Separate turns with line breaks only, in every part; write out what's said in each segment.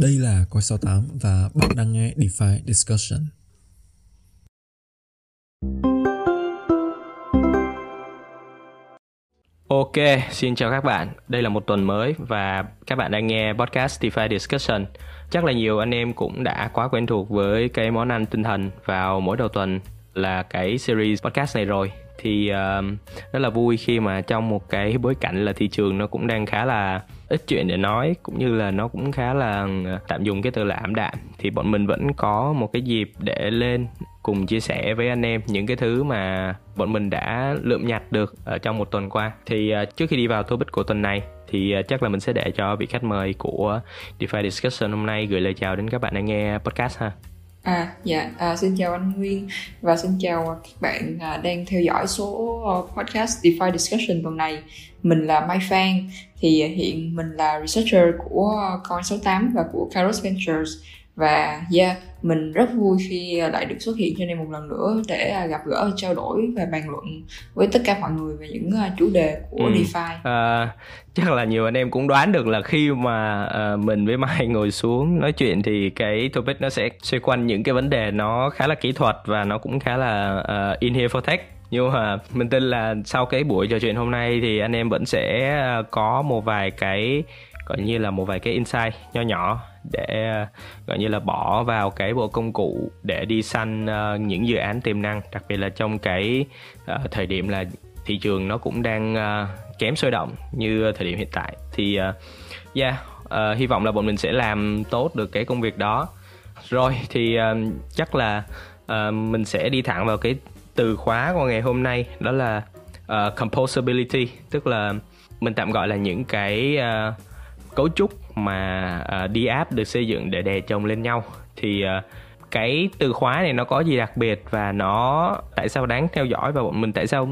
Đây là Coi 68 và bạn đang nghe DeFi Discussion.
Ok, xin chào các bạn. Đây là một tuần mới và các bạn đang nghe podcast DeFi Discussion. Chắc là nhiều anh em cũng đã quá quen thuộc với cái món ăn tinh thần vào mỗi đầu tuần là cái series podcast này rồi thì uh, rất là vui khi mà trong một cái bối cảnh là thị trường nó cũng đang khá là ít chuyện để nói cũng như là nó cũng khá là ờ, tạm dùng cái từ là ảm đạm thì bọn mình vẫn có một cái dịp để lên cùng chia sẻ với anh em những cái thứ mà bọn mình đã lượm nhặt được ở trong một tuần qua thì uh, trước khi đi vào topic của tuần này thì uh, chắc là mình sẽ để cho vị khách mời của DeFi Discussion hôm nay gửi lời chào đến các bạn đang nghe podcast ha.
À dạ, à, xin chào anh Nguyên và xin chào các bạn à, đang theo dõi số ờ, podcast DeFi Discussion tuần này. Mình là Mai Phan, thì hiện mình là researcher của Coin68 và của Kairos Ventures và yeah mình rất vui khi lại được xuất hiện trên đây một lần nữa để à, gặp gỡ trao đổi và bàn luận với tất cả mọi người về những à, chủ đề của ừ. DeFi.
À, chắc là nhiều anh em cũng đoán được là khi mà uh, mình với Mai ngồi xuống nói chuyện thì cái topic nó sẽ xoay quanh những cái vấn đề nó khá là kỹ thuật và nó cũng khá là uh, in here for tech nhưng mà mình tin là sau cái buổi trò chuyện hôm nay thì anh em vẫn sẽ có một vài cái gọi như là một vài cái insight nho nhỏ để ờ, gọi như là bỏ vào cái bộ công cụ để đi săn uh, những dự án tiềm năng. Đặc biệt là trong cái uh, thời điểm là thị trường nó cũng đang uh, kém sôi động như thời điểm hiện tại. Thì uh, yeah uh, hy vọng là bọn mình sẽ làm tốt được cái công việc đó. Rồi thì uh, chắc là uh, mình sẽ đi thẳng vào cái từ khóa của ngày hôm nay đó là uh, composability. Tức là mình tạm gọi là những cái uh, cấu trúc mà uh, đi app được xây dựng để đè chồng lên nhau thì uh, cái từ khóa này nó có gì đặc biệt và nó tại sao đáng theo dõi và bọn mình tại sao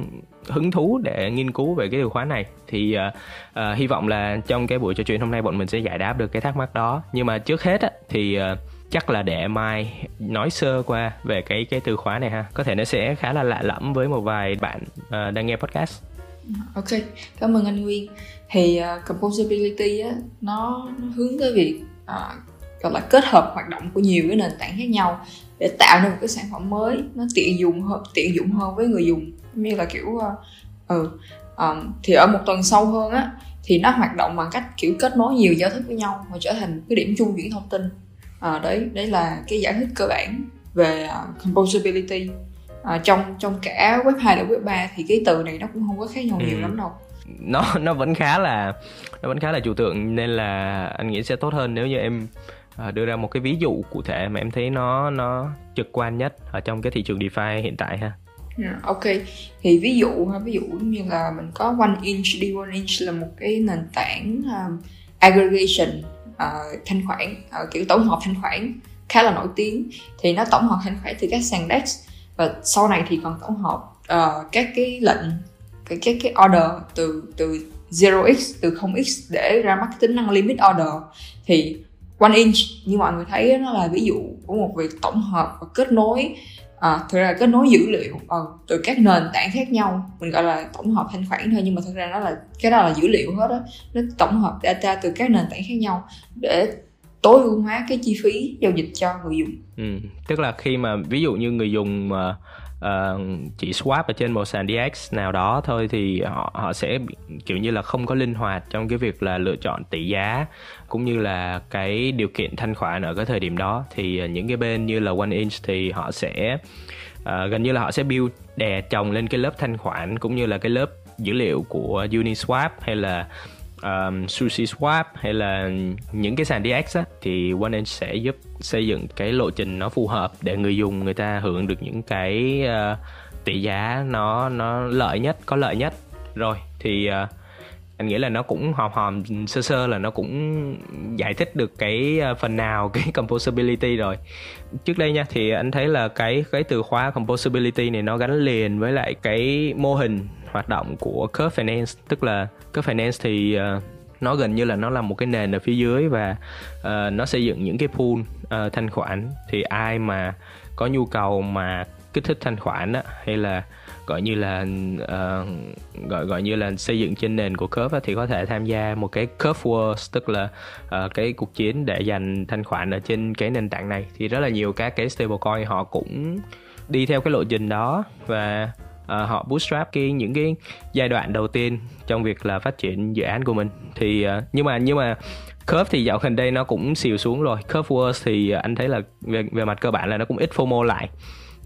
hứng thú để nghiên cứu về cái từ khóa này? Thì uh, uh, hy vọng là trong cái buổi trò chuyện hôm nay bọn mình sẽ giải đáp được cái thắc mắc đó. Nhưng mà trước hết á, thì uh, chắc là để mai nói sơ qua về cái cái từ khóa này ha. Có thể nó sẽ khá là lạ lẫm với một vài bạn uh, đang nghe podcast.
Ok cảm ơn anh nguyên thì uh, composability á nó, nó hướng tới việc uh, gọi là kết hợp hoạt động của nhiều cái nền tảng khác nhau để tạo nên một cái sản phẩm mới nó tiện dùng hơn tiện dụng hơn với người dùng. Như là kiểu uh, ừ um, thì ở một tuần sâu hơn á thì nó hoạt động bằng cách kiểu kết nối nhiều giao thức với nhau và trở thành cái điểm chung chuyển thông tin. À, đấy đấy là cái giải thích cơ bản về uh, composability. À, trong trong cả web 2 và web 3 thì cái từ này nó cũng không có khác nhau ừ. nhiều lắm đâu
nó nó vẫn khá là nó vẫn khá là trừu tượng nên là anh nghĩ sẽ tốt hơn nếu như em à, đưa ra một cái ví dụ cụ thể mà em thấy nó nó trực quan nhất ở trong cái thị trường DeFi hiện tại ha.
Yeah, ok thì ví dụ ha ví dụ như là mình có one inch đi one inch là một cái nền tảng um, aggregation uh, thanh khoản uh, kiểu tổng hợp thanh khoản khá là nổi tiếng thì nó tổng hợp thanh khoản từ các sàn DEX và sau này thì còn tổng hợp uh, các cái lệnh cái cái cái order từ từ 0x từ 0x để ra mắc tính năng limit order. Thì one inch như mọi người thấy nó là ví dụ của một việc tổng hợp và kết nối. À, thực ra là kết nối dữ liệu à, từ các nền tảng khác nhau. Mình gọi là tổng hợp thanh khoản thôi nhưng mà thực ra nó là cái đó là dữ liệu hết á. Nó tổng hợp data từ các nền tảng khác nhau để tối ưu hóa cái chi phí giao dịch cho người dùng.
Ừ, tức là khi mà ví dụ như người dùng mà uh, Ờ, chỉ swap ở trên một sàn DX nào đó thôi thì họ họ sẽ kiểu như là không có linh hoạt trong cái việc là lựa chọn tỷ giá cũng như là cái điều kiện thanh khoản ở cái thời điểm đó. Thì uh, những cái bên như là One Inch thì họ sẽ uh, gần như là họ sẽ build đè chồng lên cái lớp thanh khoản cũng như là cái lớp dữ liệu của Uniswap hay là um, Sushi Swap hay là những cái sàn DX á, thì OneInch sẽ giúp xây dựng cái lộ trình nó phù hợp để người dùng người ta hưởng được những cái uh, tỷ giá nó nó lợi nhất có lợi nhất. Rồi thì uh, anh nghĩ là nó cũng hòm hòm sơ sơ là nó cũng giải thích được cái uh, phần nào cái composability rồi. Trước đây nha thì anh thấy là cái cái từ khóa composability này nó gắn liền với lại cái mô hình hoạt động của Curve Finance. Tức là Curve Finance thì uh, nó gần như là nó là một cái nền ở phía dưới và uh, nó xây dựng những cái pool uh, thanh khoản. Thì ai mà có nhu cầu mà kích thích thanh khoản á, hay là gọi như là uh, gọi gọi như là xây dựng trên nền của curve thì có thể tham gia một cái curve wars tức là uh, cái cuộc chiến để giành thanh khoản ở trên cái nền tảng này. Thì rất là nhiều các cái stablecoin họ cũng đi theo cái lộ trình đó và uh, họ bootstrap cái những cái giai đoạn đầu tiên trong việc là phát triển dự án của mình. Thì uh, nhưng mà nhưng mà Curve thì dạo gần đây nó cũng xìu xuống rồi. Curve Wars thì anh thấy là về, về mặt cơ bản là nó cũng ít FOMO lại.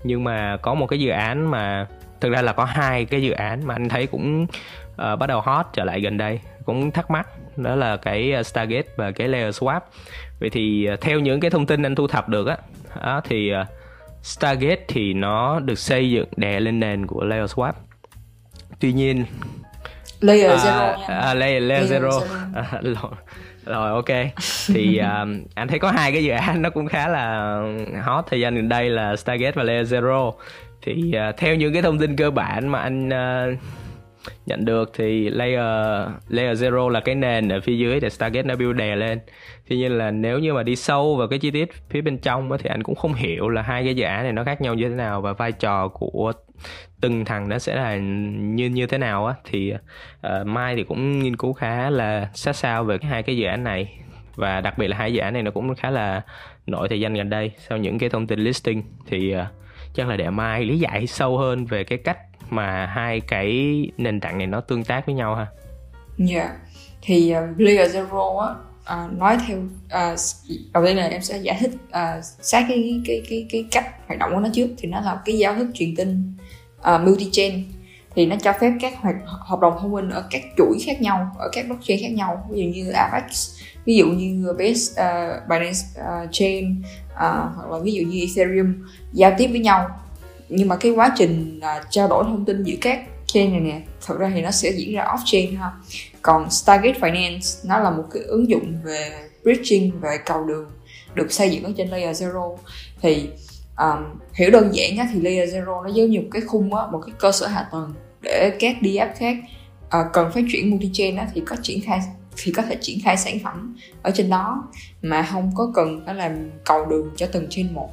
Nhưng mà có một cái dự án mà thực ra là có hai cái dự án mà anh thấy cũng uh, bắt đầu hot trở lại gần đây cũng thắc mắc. Đó là cái Stargate và cái Layer Swap. Vậy thì uh, theo những cái thông tin anh thu thập được á đó, thì uh, Stargate thì nó được xây dựng đè lên nền của Layer Swap tuy nhiên
Layer à, Zero.
à, Layer, layer, layer Zero, zero. À, rồi ok. Thì uh, anh thấy có hai cái dự án nó cũng khá là hot thời gian gần đây là Stargate và Layer Zero. Thì uh, theo những cái thông tin cơ bản mà anh uh, nhận được thì layer layer zero là cái nền ở phía dưới để Stargate nó build đè lên tuy nhiên là nếu như mà đi sâu vào cái chi tiết phía bên trong thì anh cũng không hiểu là hai cái dự án này nó khác nhau như thế nào và vai trò của từng thằng nó sẽ là như như thế nào á thì uh, mai thì cũng nghiên cứu khá là sát sao về cái hai cái dự án này và đặc biệt là hai dự án này nó cũng khá là nổi thời gian gần đây sau những cái thông tin listing thì uh, chắc là để mai lý giải sâu hơn về cái cách mà hai cái nền tảng này nó tương tác với nhau ha.
Dạ. Yeah. Thì ờ, uh, Layer Zero á uh, nói theo uh, đầu tiên là em sẽ giải thích uh, sát cái cái cái cái cách hoạt động của nó trước. Thì nó là cái giao thức truyền tin uh, multi-chain. Thì nó cho phép các hoạt hợp đồng thông minh ở các chuỗi khác nhau ở các blockchain khác nhau. Ví dụ như Avax ví dụ như Base uh, Binance uh, Chain uh, hoặc là ví dụ như Ethereum giao tiếp với nhau. Nhưng mà cái quá trình uh, trao đổi thông tin giữa các chain này nè thật ra thì nó sẽ diễn ra off chain ha còn Stargate Finance nó là một cái ứng dụng về bridging về cầu đường được xây dựng ở trên layer zero. Thì um, hiểu đơn giản á, thì layer zero nó giống như một cái khung á, một cái cơ sở hạ tầng để các DApp khác uh, cần phát triển multi chain á, thì có triển khai thì có thể triển khai sản phẩm ở trên đó mà không có cần phải làm cầu đường cho từng chain một.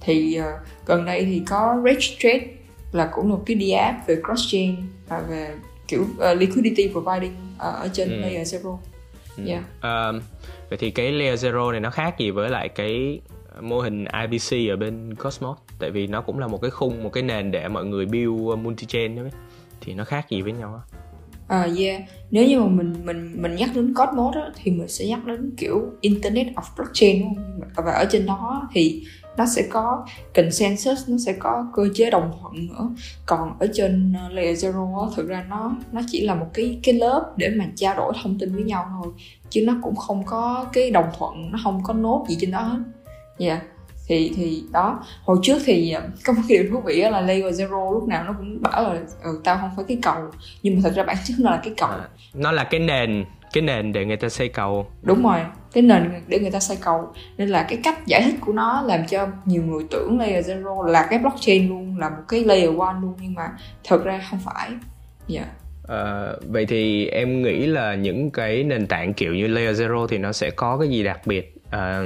Thì uh, gần đây thì có Rich Trade là cũng một cái DApp về cross chain và về kiểu uh, liquidity providing uh, ở trên ừ. layer zero.
Ừ. Yeah. Um, vậy thì cái layer zero này nó khác gì với lại cái mô hình IBC ở bên Cosmos tại vì nó cũng là một cái khung một cái nền để mọi người build multi chain đó thì nó khác gì với nhau á
À uh, yeah, nếu như mà mình mình mình nhắc đến Cosmos á, thì mình sẽ nhắc đến kiểu Internet of Blockchain đúng không? Và ở trên đó thì nó sẽ có consensus, nó sẽ có cơ chế đồng thuận nữa. Còn ở trên ờ, layer zero thực ra nó nó chỉ là một cái cái lớp để mà trao đổi thông tin với nhau thôi, chứ nó cũng không có cái đồng thuận, nó không có nốt gì trên đó hết. Dạ. Yeah thì thì đó hồi trước thì ờ, có một cái điều thú vị là layer Zero lúc nào nó cũng bảo là ừ, tao không phải cái cầu nhưng mà thật ra bản chất nó là cái cầu à,
nó là cái nền cái nền để người ta xây cầu.
Đúng rồi cái nền để người ta xây cầu. Nên là cái cách giải thích của nó làm cho nhiều người tưởng layer zero là cái blockchain luôn là một cái layer one luôn nhưng mà thật ra không phải. Dạ. Yeah.
À, vậy thì em nghĩ là những cái nền tảng kiểu như layer zero thì nó sẽ có cái gì đặc biệt à,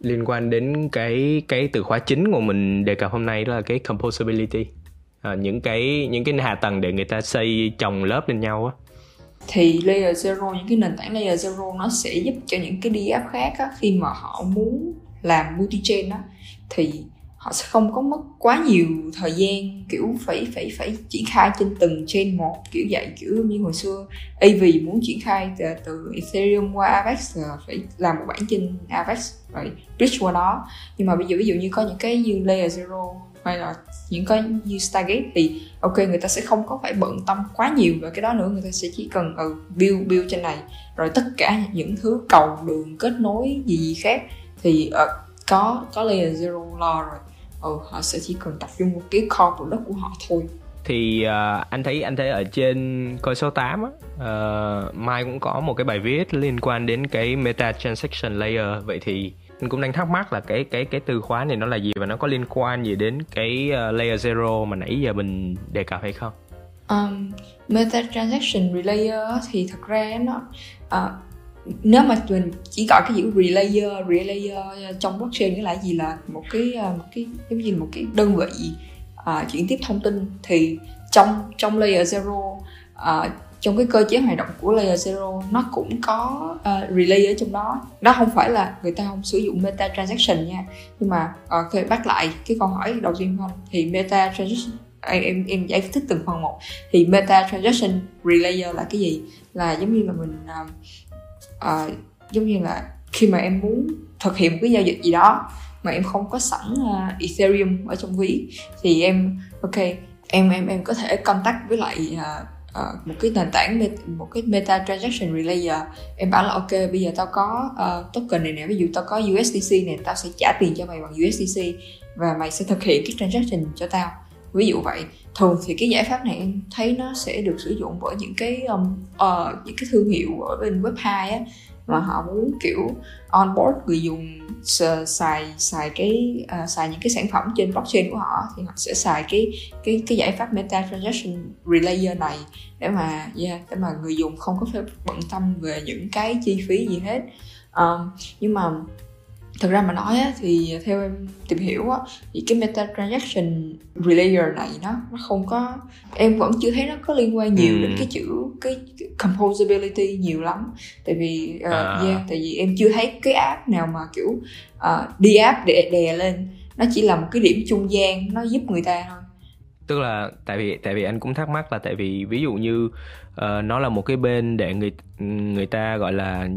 liên quan đến cái cái từ khóa chính của mình đề cập hôm nay đó là cái composability? À, những cái những cái hạ tầng để người ta xây chồng lớp lên nhau á
thì layer zero những cái nền tảng layer zero nó sẽ giúp cho những cái DApp khác á, khi mà họ muốn làm multi chain đó thì họ sẽ không có mất quá nhiều thời gian kiểu phải phải phải triển khai trên từng chain một kiểu vậy kiểu như hồi xưa AV muốn triển khai từ, từ Ethereum qua Avax là phải làm một bản trên Avax rồi bridge qua đó. Nhưng mà bây giờ ví dụ như có những cái như layer zero hay là những cái như Stargate thì ok người ta sẽ không có phải bận tâm quá nhiều về cái đó nữa. Người ta sẽ chỉ cần ừ, build build trên này. Rồi tất cả những thứ cầu đường kết nối gì gì khác thì uh, có có layer zero lo rồi. Ừ, họ sẽ chỉ cần tập trung một cái core của đất của họ thôi.
Thì uh, anh thấy anh thấy ở trên coi số 8 á uh, Mai cũng có một cái bài viết liên quan đến cái meta transaction layer. Vậy thì mình cũng đang thắc mắc là cái cái cái từ khóa này nó là gì và nó có liên quan gì đến cái uh, layer zero mà nãy giờ mình đề cập hay không?
Um, meta transaction relayer thì thật ra nó uh, nếu mà mình chỉ gọi cái chữ relayer relayer ờ, trong blockchain nghĩa là gì là một cái một cái giống như một cái đơn vị uh, chuyển tiếp thông tin thì trong trong layer zero uh, trong cái cơ chế hoạt động của layer zero nó cũng có uh, relay ở trong đó. Đó không phải là người ta không sử dụng meta transaction nha. Nhưng mà ờ, uh, khi bắt lại cái câu hỏi đầu tiên không? Thì meta transaction à, em em giải thích từng phần một. Thì meta transaction relayer là cái gì? Là giống như là mình uh, uh, giống như là khi mà em muốn thực hiện một cái giao dịch gì đó mà em không có sẵn uh, ethereum ở trong ví thì em ok em em em có thể contact với lại uh, uh, một cái nền tảng một cái meta transaction relayer. Em bảo là ok bây giờ tao có uh, token này nè ví dụ tao có USDC này tao sẽ trả tiền cho mày bằng USDC và mày sẽ thực hiện cái transaction cho tao. Ví dụ vậy. Thường thì cái giải pháp này em thấy nó sẽ được sử dụng bởi những cái um, uh, những cái thương hiệu ở bên web 2 á mà họ muốn kiểu onboard người dùng xài xài cái uh, xài những cái sản phẩm trên blockchain của họ thì họ sẽ xài cái cái cái giải pháp meta transaction relayer này để mà yeah, để mà người dùng không có phải bận tâm về những cái chi phí gì hết. Um, nhưng mà thực ra mà nói á, thì theo em tìm hiểu á, thì cái meta transaction relayer này nó nó không có em vẫn chưa thấy nó có liên quan nhiều ừ. đến cái chữ cái composability nhiều lắm tại vì uh, à. yeah, tại vì em chưa thấy cái app nào mà kiểu uh, đi app để đè lên nó chỉ là một cái điểm trung gian nó giúp người ta thôi
tức là tại vì tại vì anh cũng thắc mắc là tại vì ví dụ như uh, nó là một cái bên để người người ta gọi là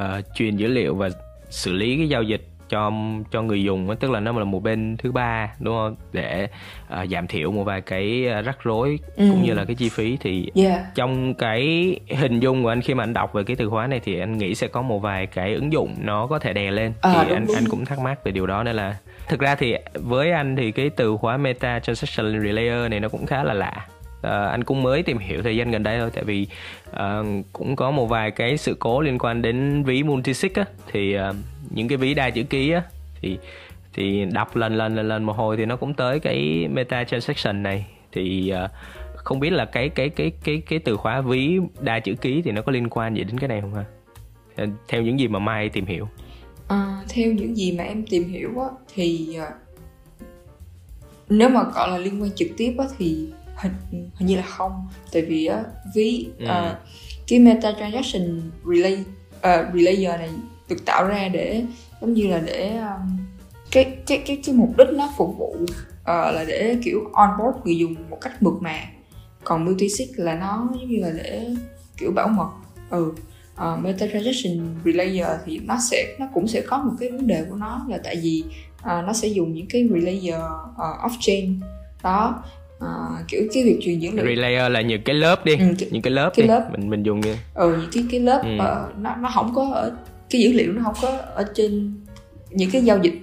uh, truyền dữ liệu và xử lý cái giao dịch cho cho người dùng tức là nó là một bên thứ ba đúng không để uh, giảm thiểu một vài cái à, rắc rối ừ. cũng như là cái chi phí thì yeah. trong cái hình dung của anh khi mà anh đọc về cái từ khóa này thì anh nghĩ sẽ có một vài cái ứng dụng nó có thể đè lên à, thì anh đúng. anh cũng thắc mắc về điều đó nên là thực ra thì với anh thì cái từ khóa meta transaction relayer này nó cũng khá là lạ à, anh cũng mới tìm hiểu thời gian gần đây thôi tại vì à, cũng có một vài cái sự cố liên quan đến ví multisig á. Thì à, những cái ví đa chữ ký á thì thì đọc lần lần lần lần một hồi thì nó cũng tới cái meta transaction này. Thì uh, không biết là cái cái cái cái cái từ khóa ví đa chữ ký thì nó có liên quan gì đến cái này không ha? Theo những gì mà mai tìm hiểu.
À, theo những gì mà em tìm hiểu á, thì nếu mà gọi là liên quan trực tiếp á, thì hình, hình như là không. Tại vì á ví ừ. uh, cái meta transaction relay uh, relayer này được tạo ra để giống như là để um, cái cái cái cái mục đích nó phục vụ uh, là để kiểu onboard người dùng một cách mượt mà. Còn multisig là nó giống như là để kiểu bảo mật ừ uh, meta transaction relayer thì nó sẽ nó cũng sẽ có một cái vấn đề của nó là tại vì uh, nó sẽ dùng những cái relayer uh, off chain đó à, kiểu cái việc truyền dữ liệu
relayer là những cái lớp đi ừ, cái, những cái lớp
cái
đi.
lớp
mình mình dùng như
ừ những cái cái lớp ừ. uh, nó nó không có ở cái dữ liệu nó không có ở trên những cái giao dịch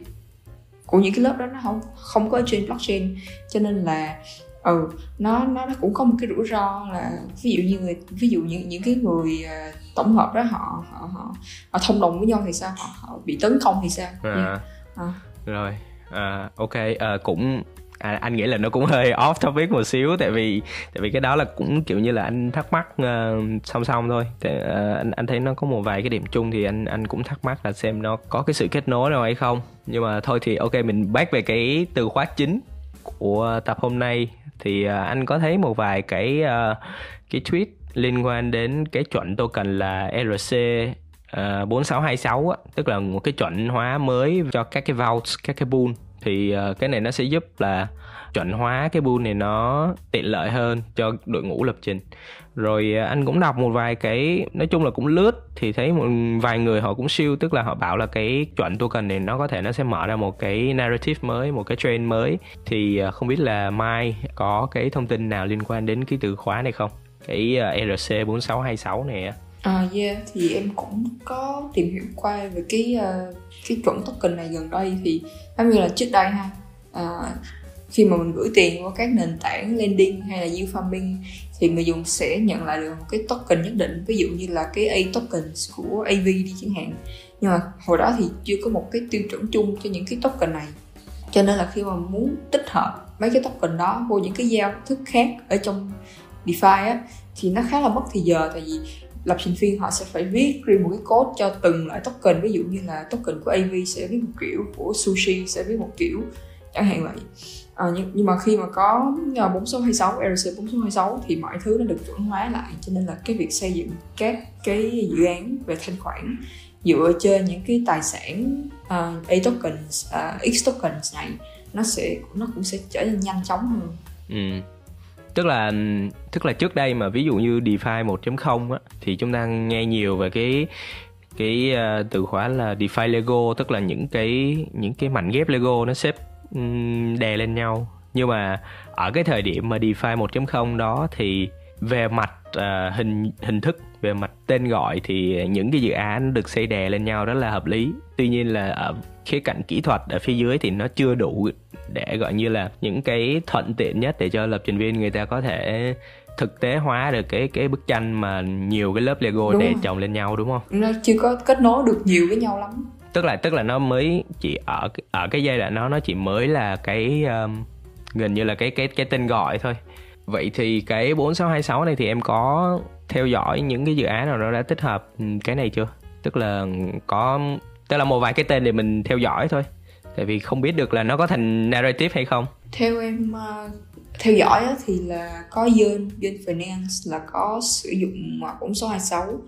của những cái lớp đó nó không không có ở trên blockchain cho nên là ừ nó nó nó cũng có một cái rủi ro là ví dụ như người ví dụ những những cái người uh, tổng hợp đó họ họ họ, họ thông đồng với nhau thì sao họ, họ bị tấn công thì sao
à. Yeah. À. rồi à, ok à, cũng à, anh nghĩ là nó cũng hơi off topic một xíu tại vì tại vì cái đó là cũng kiểu như là anh thắc mắc uh, song song thôi. Tại, uh, ờ, anh anh thấy nó có một vài cái điểm chung thì anh anh cũng thắc mắc là xem nó có cái sự kết nối nào hay không. Nhưng mà thôi thì ok mình back về cái từ khóa chính của tập hôm nay. Thì uh, anh có thấy một vài cái uh, cái tweet liên quan đến cái chuẩn token là RC uh, 4626 á, tức là một cái chuẩn hóa mới cho các cái vaults, các cái pool thì ờ, cái này nó sẽ giúp là chuẩn hóa cái bool này nó tiện lợi hơn cho đội ngũ lập trình. Rồi ờ, anh cũng đọc một vài cái nói chung là cũng lướt thì thấy một vài người họ cũng siêu tức là họ bảo là cái chuẩn token này nó có thể nó sẽ mở ra một cái narrative mới một cái trend mới. Thì ờ, không biết là mai có cái thông tin nào liên quan đến cái từ khóa này không? Cái uh, RC 4626 này
À yeah, thì em cũng có tìm hiểu qua về cái uh, cái chuẩn token này gần đây. Thì giống như là trước đây ha uh, khi mà mình gửi tiền qua các nền tảng lending hay là yield farming thì người dùng sẽ nhận lại được một cái token nhất định. Ví dụ như là cái A token của AV đi chẳng hạn. Nhưng mà hồi đó thì chưa có một cái tiêu chuẩn chung cho những cái token này. Cho nên là khi mà muốn tích hợp mấy cái token đó vô những cái giao thức khác ở trong DeFi á thì nó khá là mất thời giờ. Tại vì lập trình viên họ sẽ phải viết riêng một cái code cho từng loại token ví dụ như là token của AV sẽ viết một kiểu của sushi sẽ viết một kiểu chẳng hạn vậy à, nhưng, nhưng mà khi mà có 4626 RC 4626 thì mọi thứ nó được chuẩn hóa lại cho nên là cái việc xây dựng các cái dự án về thanh khoản dựa trên những cái tài sản uh, A tokens, uh, X tokens này nó sẽ nó cũng sẽ trở nên nhanh chóng hơn.
Ừ. Tức là tức là trước đây mà ví dụ như DeFi 1.0 á thì chúng ta nghe nhiều về cái cái uh, từ khóa là DeFi Lego tức là những cái những cái mảnh ghép Lego nó xếp um, đè lên nhau. Nhưng mà ở cái thời điểm mà DeFi 1.0 đó thì về mặt uh, hình hình thức về mặt tên gọi thì những cái dự án được xây đè lên nhau rất là hợp lý. Tuy nhiên là ở khía cạnh kỹ thuật ở phía dưới thì nó chưa đủ để gọi như là những cái thuận tiện nhất để cho lập trình viên người ta có thể thực tế hóa được cái cái bức tranh mà nhiều cái lớp Lego để chồng lên nhau đúng không?
Nó chưa có kết nối được nhiều với nhau lắm.
Tức là tức là nó mới chỉ ở ở cái giai đoạn nó nó chỉ mới là cái um, gần như là cái cái cái tên gọi thôi. Vậy thì cái 4626 này thì em có theo dõi những cái dự án nào nó đã tích hợp ừ, cái này chưa? Tức là có tức là một vài cái tên để mình theo dõi thôi. Tại vì không biết được là nó có thành narrative hay không.
Theo em uh, theo dõi thì là có Dân, Dân Finance là có sử dụng ờ, 4626 uh,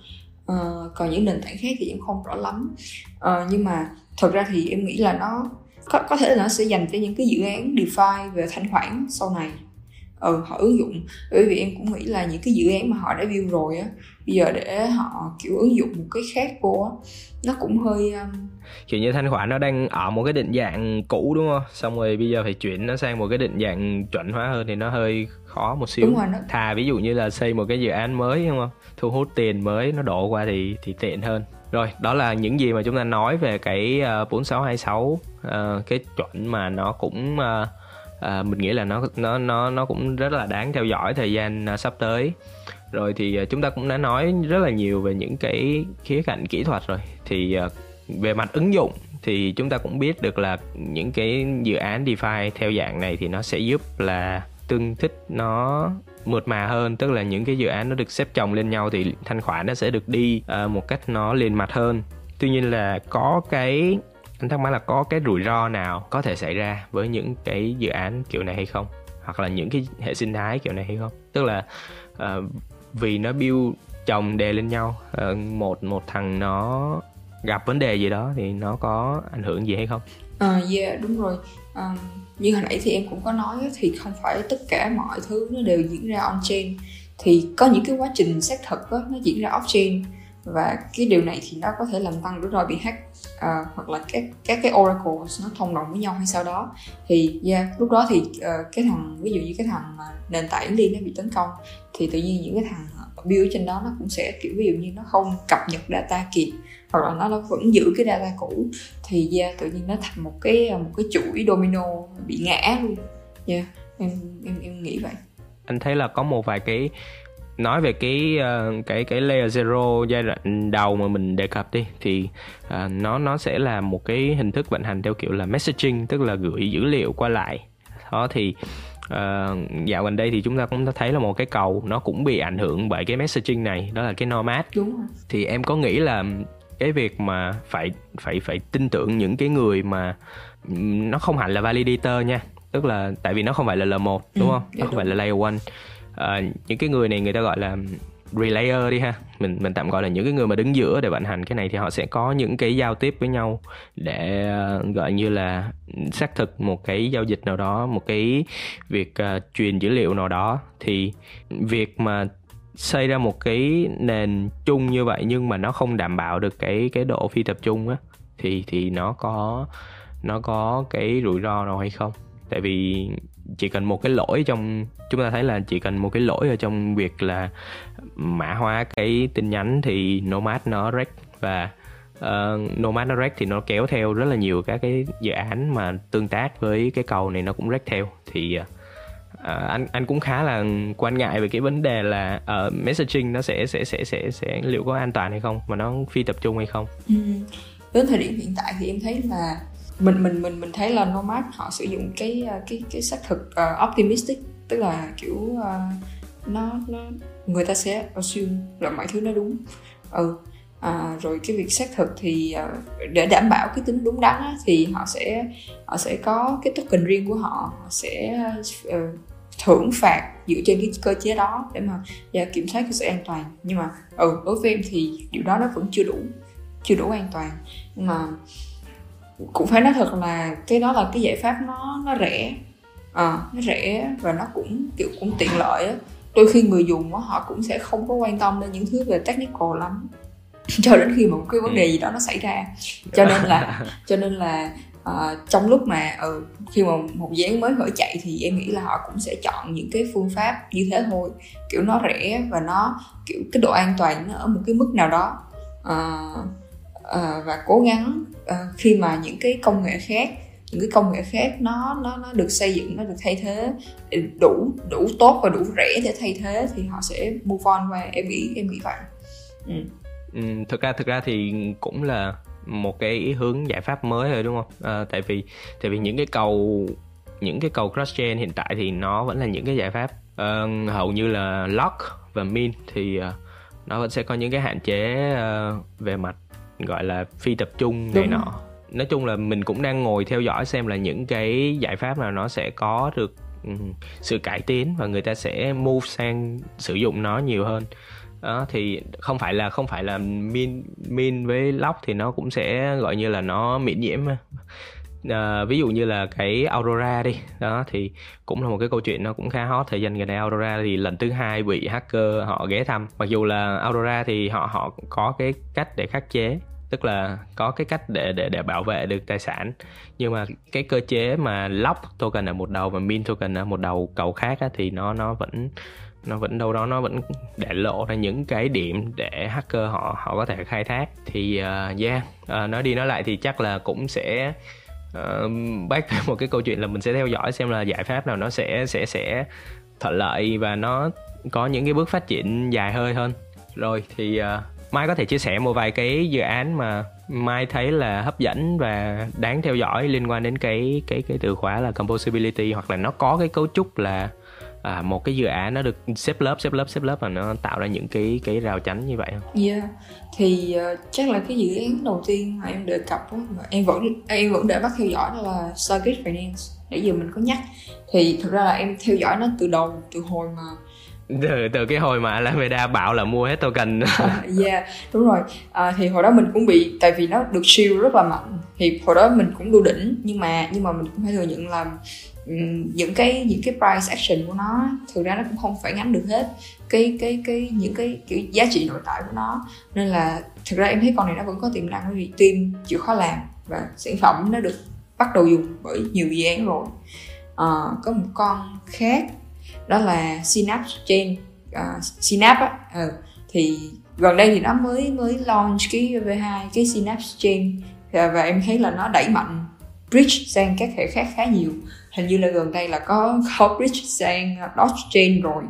ờ, còn những nền tảng khác thì em không rõ lắm. Uh, nhưng mà thật ra thì em nghĩ là nó có, có thể là nó sẽ dành cho những cái dự án DeFi về thanh khoản sau này ừ, họ ứng dụng. Bởi vì em cũng nghĩ là những cái dự án mà họ đã build rồi á bây giờ để họ kiểu ứng dụng một cái khác vô á nó cũng hơi um...
kiểu như thanh khoản nó đang ở một cái định dạng cũ đúng không? Xong rồi bây giờ phải chuyển nó sang một cái định dạng chuẩn hóa hơn thì nó hơi khó một xíu.
Đúng rồi, nó...
thà ví dụ như là xây một cái dự án mới đúng không? Thu hút tiền mới nó đổ qua thì thì tiện hơn. Rồi đó là những gì mà chúng ta nói về cái uh, 4626 uh, cái chuẩn mà nó cũng uh, à, mình nghĩ là nó nó nó nó cũng rất là đáng theo dõi thời gian ờ, sắp tới. Rồi thì ờ, chúng ta cũng đã nói rất là nhiều về những cái khía cạnh kỹ thuật rồi. Thì về mặt ứng dụng thì chúng ta cũng biết được là những cái dự án DeFi theo dạng này thì nó sẽ giúp là tương thích nó mượt mà hơn. Tức là những cái dự án nó được xếp chồng lên nhau thì thanh khoản nó sẽ được đi uh, một cách nó liền mạch hơn. Tuy nhiên là có cái anh thắc mắc là có cái rủi ro nào có thể xảy ra với những cái dự án kiểu này hay không hoặc là những cái hệ sinh thái kiểu này hay không tức là uh, vì nó build chồng đề lên nhau uh, một một thằng nó gặp vấn đề gì đó thì nó có ảnh hưởng gì hay không?
À, yeah đúng rồi. Um, như hồi nãy thì em cũng có nói thì không phải tất cả mọi thứ nó đều diễn ra on chain thì có những cái quá trình xác thực đó, nó diễn ra off chain và cái điều này thì nó có thể làm tăng rủi ro bị hack uh, hoặc là các các cái oracles nó thông đồng với nhau hay sau đó. Thì yeah, lúc đó thì uh, cái thằng ví dụ như cái thằng uh, nền tảng liên nó bị tấn công thì tự nhiên những cái thằng build trên đó nó cũng sẽ kiểu ví dụ như nó không cập nhật data kịp hoặc là nó, nó vẫn giữ cái data cũ. Thì yeah, tự nhiên nó thành một cái một cái chuỗi domino bị ngã luôn. Yeah, em em em nghĩ vậy.
Anh thấy là có một vài cái nói về cái uh, cái cái layer zero giai đoạn đầu mà mình đề cập đi thì uh, nó nó sẽ là một cái hình thức vận hành theo kiểu là messaging tức là gửi dữ liệu qua lại đó thì uh, dạo gần đây thì chúng ta cũng thấy là một cái cầu nó cũng bị ảnh hưởng bởi cái messaging này đó là cái nomad
đúng rồi.
thì em có nghĩ là cái việc mà phải phải phải tin tưởng những cái người mà nó không hẳn là validator nha tức là tại vì nó không phải là L1 đúng ừ, không? Nó không phải là layer 1 uh, những cái người này người ta gọi là relayer đi ha. Mình mình tạm gọi là những cái người mà đứng giữa để vận hành cái này thì họ sẽ có những cái giao tiếp với nhau để uh, gọi như là xác thực một cái giao dịch nào đó một cái việc uh, truyền dữ liệu nào đó. Thì việc mà xây ra một cái nền chung như vậy nhưng mà nó không đảm bảo được cái cái độ phi tập trung á thì thì nó có nó có cái rủi ro nào hay không? Tại vì chỉ cần một cái lỗi trong chúng ta thấy là chỉ cần một cái lỗi ở trong việc là mã hóa cái tin nhắn thì nomad nó rec và uh, nomad nó rec thì nó kéo theo rất là nhiều các cái dự án mà tương tác với cái cầu này nó cũng rec theo thì uh, anh anh cũng khá là quan ngại về cái vấn đề là uh, messaging nó sẽ sẽ sẽ sẽ sẽ liệu có an toàn hay không mà nó phi tập trung hay không
ừ. đến thời điểm hiện tại thì em thấy là mình mình mình mình thấy là nomad họ sử dụng cái à, cái cái xác thực uh, optimistic tức là kiểu uh, nó nó người ta sẽ assume là mọi thứ nó đúng. Ừ à, rồi cái việc xác thực thì uh, để đảm bảo cái tính đúng đắn á, thì họ sẽ họ sẽ có cái token riêng của họ, họ sẽ uh, thưởng phạt dựa trên cái cơ chế đó để mà và kiểm soát cái sự an toàn. Nhưng mà ừ đối với em thì điều đó nó vẫn chưa đủ chưa đủ an toàn. Nhưng mà cũng phải nói thật là cái đó là cái giải pháp nó nó rẻ. À, nó rẻ và nó cũng kiểu cũng tiện lợi á. Đôi khi người dùng á họ cũng sẽ không có quan tâm đến những thứ về technical lắm. Cho đến khi mà một cái vấn đề gì đó nó xảy ra. Cho nên là cho nên là uh, trong lúc mà uh, khi mà một dự án mới khởi chạy thì em nghĩ là họ cũng sẽ chọn những cái phương pháp như thế thôi. Kiểu nó rẻ và nó kiểu cái độ an toàn nó ở một cái mức nào đó. Uh, uh, và cố gắng uh, khi mà những cái công nghệ khác những cái công nghệ khác nó nó nó được xây dựng nó được thay thế đủ đủ tốt và đủ rẻ để thay thế thì họ sẽ move on và em nghĩ em nghĩ vậy.
Ừ. Ừ, thực ra thực ra thì cũng là một cái hướng giải pháp mới rồi đúng không? À, tại vì tại vì những cái cầu những cái cầu cross chain hiện tại thì nó vẫn là những cái giải pháp. Uh, hầu như là lock và min thì uh, nó vẫn sẽ có những cái hạn chế uh, về mặt gọi là phi tập trung này nọ. Nói chung là mình cũng đang ngồi theo dõi xem là những cái giải pháp nào nó sẽ có được um, sự cải tiến và người ta sẽ move sang sử dụng nó nhiều hơn. Đó thì không phải là không phải là min min với lock thì nó cũng sẽ gọi như là nó miễn nhiễm. À, ví dụ như là cái Aurora đi. Đó thì cũng là một cái câu chuyện nó cũng khá hot. Thời gian gần đây Aurora thì lần thứ hai bị hacker họ ghé thăm. Mặc dù là Aurora thì họ họ có cái cách để khắc chế tức là có cái cách để để để bảo vệ được tài sản. Nhưng mà cái cơ chế mà lock token ở một đầu và min token ở một đầu cầu khác á, thì nó nó vẫn nó vẫn đâu đó nó vẫn để lộ ra những cái điểm để hacker họ họ có thể khai thác. Thì uh, yeah uh, nói đi nói lại thì chắc là cũng sẽ ờ, uh, back một cái câu chuyện là mình sẽ theo dõi xem là giải pháp nào nó sẽ sẽ sẽ thuận lợi và nó có những cái bước phát triển dài hơi hơn. Rồi thì uh, mai có thể chia sẻ một vài cái dự án mà mai thấy là hấp dẫn và đáng theo dõi liên quan đến cái cái cái từ khóa là composability hoặc là nó có cái cấu trúc là à, một cái dự án nó được xếp lớp xếp lớp xếp lớp và nó tạo ra những cái cái rào chắn như vậy không?
Yeah thì uh, chắc là cái dự án đầu tiên mà em đề cập đó, mà em vẫn em vẫn để bắt theo dõi đó là Stargate Finance nãy giờ mình có nhắc thì thực ra là em theo dõi nó từ đầu từ hồi mà
từ từ cái hồi mà Alameda bảo là mua hết token.
À, yeah đúng rồi. À, thì hồi đó mình cũng bị tại vì nó được siêu rất là mạnh. Thì hồi đó mình cũng đu đỉnh nhưng mà nhưng mà mình cũng phải thừa nhận là những cái những cái price action của nó thực ra nó cũng không phải ngắm được hết cái cái cái những cái kiểu giá trị nội tại của nó. Nên là thực ra em thấy con này nó vẫn có tiềm năng vì team chịu khó làm và sản phẩm nó được bắt đầu dùng bởi nhiều dự án rồi. À, có một con khác đó là Synapse Chain uh, Synapse á ừ. thì gần đây thì nó mới mới launch cái V2 cái Synapse Chain. À, và em thấy là nó đẩy mạnh bridge sang các hệ khác khá nhiều. Hình như là gần đây là có có bridge sang Dogechain rồi.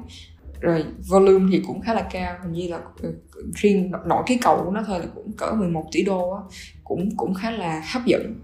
Rồi volume thì cũng khá là cao. Hình như là ừ, riêng nội cái cầu của nó thôi là cũng cỡ 11 tỷ đô á. Cũng cũng khá là hấp dẫn.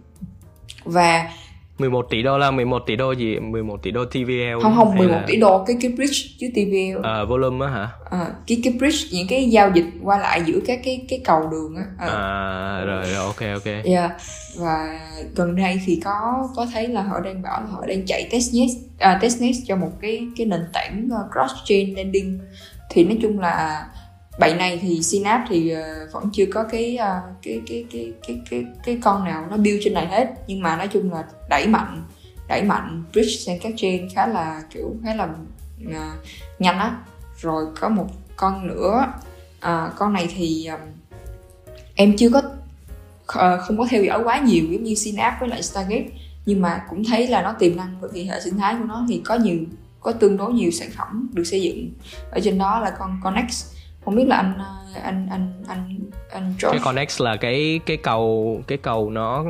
Và
11 tỷ đô là 11 tỷ đô gì? 11 tỷ đô TVL
không không 11 là... tỷ đô cái cái bridge chứ TVL
à, volume á hả?
À, cái cái bridge những cái giao dịch qua lại giữa các cái cái cầu đường á.
À. à rồi rồi ok ok.
Yeah. và gần đây thì có có thấy là họ đang bảo là họ đang chạy testnet à, testnet cho một cái cái nền tảng uh, cross chain lending. Thì nói chung là bạn này thì Synapse thì ờ, vẫn chưa có cái, ờ, cái, cái cái cái cái cái con nào nó build trên này hết. Nhưng mà nói chung là đẩy mạnh đẩy mạnh bridge sang các chain khá là kiểu khá là uh, nhanh á. Rồi có một con nữa uh, con này thì um, em chưa có uh, không có theo dõi quá nhiều giống như Synapse với lại Stargate. Nhưng mà cũng thấy là nó tiềm năng bởi vì hệ sinh thái của nó thì có nhiều có tương đối nhiều sản phẩm được xây dựng ở trên đó là con Connex không biết là anh ờ, anh anh anh anh George.
cái Connex là cái cái cầu cái cầu nó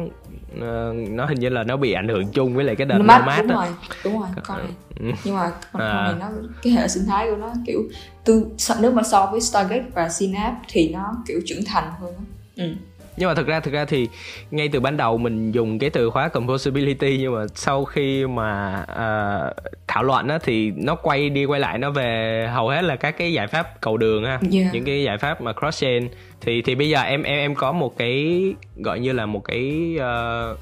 ờ, nó hình như là nó bị ảnh hưởng chung với lại cái đợt
mát, mát đúng đó. rồi đúng rồi con này nhưng mà con, à. này nó cái hệ sinh thái của nó kiểu từ nếu mà so với Stargate và Synapse thì nó kiểu trưởng thành hơn ừ.
Nhưng mà thực ra thực ra thì ngay từ ban đầu mình dùng cái từ khóa composability nhưng mà sau khi mà uh, thảo luận á thì nó quay đi quay lại nó về hầu hết là các cái giải pháp cầu đường ha yeah. những cái giải pháp mà cross chain thì thì bây giờ em em em có một cái gọi như là một cái uh,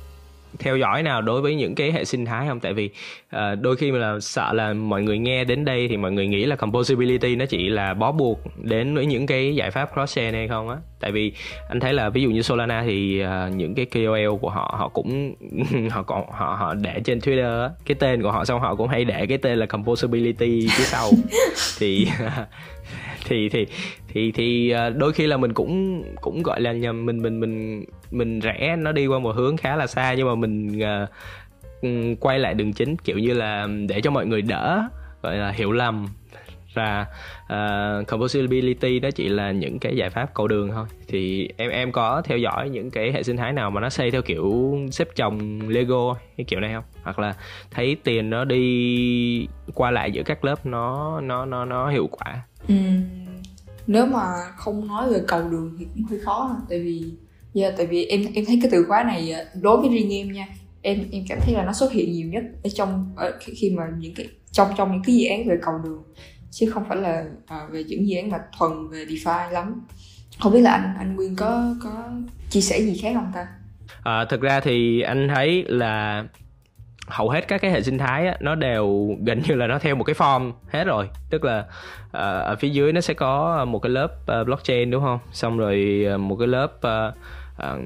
theo dõi nào đối với những cái hệ sinh thái không? Tại vì uh, đôi khi là sợ là mọi người nghe đến đây thì mọi người nghĩ là composability nó chỉ là bó buộc đến với những cái giải pháp cross chain hay không á. Tại vì anh thấy là ví dụ như Solana thì uh, những cái KOL của họ họ cũng họ còn họ họ để trên Twitter á, cái tên của họ xong họ cũng hay để cái tên là composability phía sau. Thì thì thì thì thì à, đôi khi là mình cũng cũng gọi là nhầm mình mình mình mình rẽ nó đi qua một hướng khá là xa nhưng mà mình uh, quay lại đường chính kiểu như là để cho mọi người đỡ gọi là hiểu lầm. Và uh, composability đó chỉ là những cái giải pháp cầu đường thôi. Thì em em có theo dõi những cái hệ sinh thái nào mà nó xây theo kiểu xếp chồng lego cái kiểu này không? Hoặc là thấy tiền nó đi qua lại giữa các lớp nó nó nó nó hiệu quả?
Ừ. nếu mà không nói về cầu đường thì cũng hơi khó tại vì yeah, tại vì em em thấy cái từ khóa này ờ, đối với riêng em nha em em cảm thấy là nó xuất hiện nhiều nhất ở trong ở khi mà những cái trong trong những cái dự án về cầu đường chứ không phải là à, về những dự án mà thuần về DeFi lắm không biết là anh anh Nguyên có có chia sẻ gì khác không ta
à, thực ra thì anh thấy là hầu hết các cái hệ sinh thái á, nó đều gần như là nó theo một cái form hết rồi. Tức là uh, ở phía dưới nó sẽ có một cái lớp uh, blockchain đúng không? Xong rồi uh, một cái lớp uh, uh,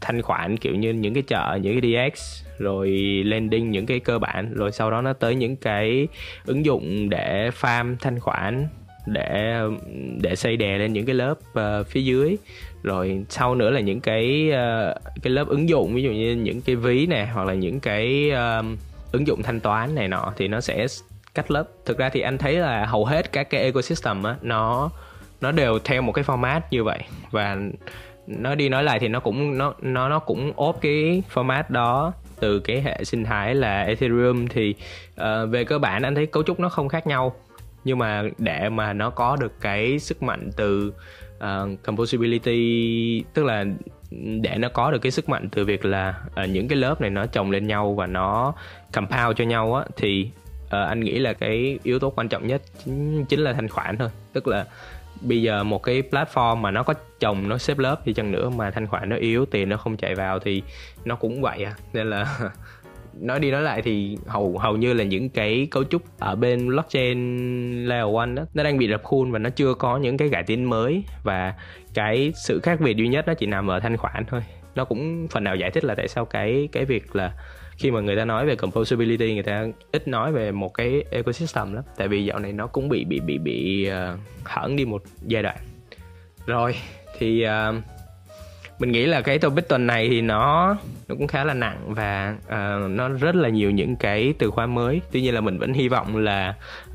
thanh khoản kiểu như những cái chợ những cái DX rồi lending những cái cơ bản. Rồi sau đó nó tới những cái ứng dụng để farm thanh khoản để để xây đè lên những cái lớp uh, phía dưới rồi sau nữa là những cái uh, cái lớp ứng dụng ví dụ như những cái ví này hoặc là những cái uh, ứng dụng thanh toán này nọ thì nó sẽ cách lớp. Thực ra thì anh thấy là hầu hết các cái ecosystem á nó nó đều theo một cái format như vậy. Và nói đi nói lại thì nó cũng nó nó nó cũng ốp cái format đó từ cái hệ sinh thái là Ethereum. Thì uh, về cơ bản anh thấy cấu trúc nó không khác nhau nhưng mà để mà nó có được cái sức mạnh từ Ờ, uh, composability tức là để nó có được cái sức mạnh từ việc là uh, những cái lớp này nó chồng lên nhau và nó compound cho nhau á thì uh, anh nghĩ là cái yếu tố quan trọng nhất chính, chính là thanh khoản thôi. Tức là bây giờ một cái platform mà nó có chồng nó xếp lớp thì chăng nữa mà thanh khoản nó yếu tiền nó không chạy vào thì nó cũng vậy à. Nên là nói đi nói lại thì hầu hầu như là những cái cấu trúc ở bên blockchain layer one đó nó đang bị rập khuôn và nó chưa có những cái cải tiến mới. Và cái sự khác biệt duy nhất nó chỉ nằm ở thanh khoản thôi. Nó cũng phần nào giải thích là tại sao cái cái việc là khi mà người ta nói về composability người ta ít nói về một cái ecosystem lắm. Tại vì dạo này nó cũng bị bị bị bị ờ, uh, hẳn đi một giai đoạn. Rồi thì uh, mình nghĩ là cái topic tuần này thì nó nó cũng khá là nặng và uh, nó rất là nhiều những cái từ khóa mới. Tuy nhiên là mình vẫn hy vọng là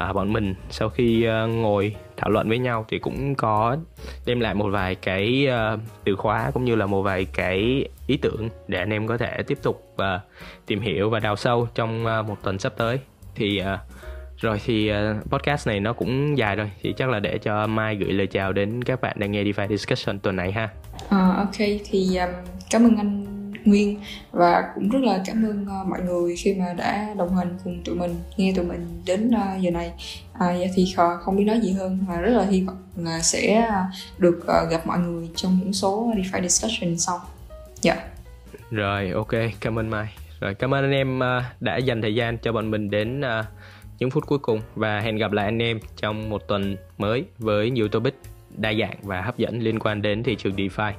uh, bọn mình sau khi uh, ngồi thảo luận với nhau thì cũng có đem lại một vài cái uh, từ khóa cũng như là một vài cái ý tưởng để anh em có thể tiếp tục uh, tìm hiểu và đào sâu trong uh, một tuần sắp tới. Thì uh, rồi thì uh, podcast này nó cũng dài rồi thì chắc là để cho Mai gửi lời chào đến các bạn đang nghe DeFi Discussion tuần này ha.
À, ok thì um, cảm ơn anh Nguyên và cũng rất là cảm ơn uh, mọi người khi mà đã đồng hành cùng tụi mình nghe tụi mình đến uh, giờ này à, thì không biết nói gì hơn và rất là hy vọng là sẽ được uh, gặp mọi người trong những số DeFi discussion sau. Dạ. Yeah.
Rồi ok cảm ơn Mai. Rồi cảm ơn anh em uh, đã dành thời gian cho bọn mình đến uh, những phút cuối cùng và hẹn gặp lại anh em trong một tuần mới với nhiều topic đa dạng và hấp dẫn liên quan đến thị trường DeFi.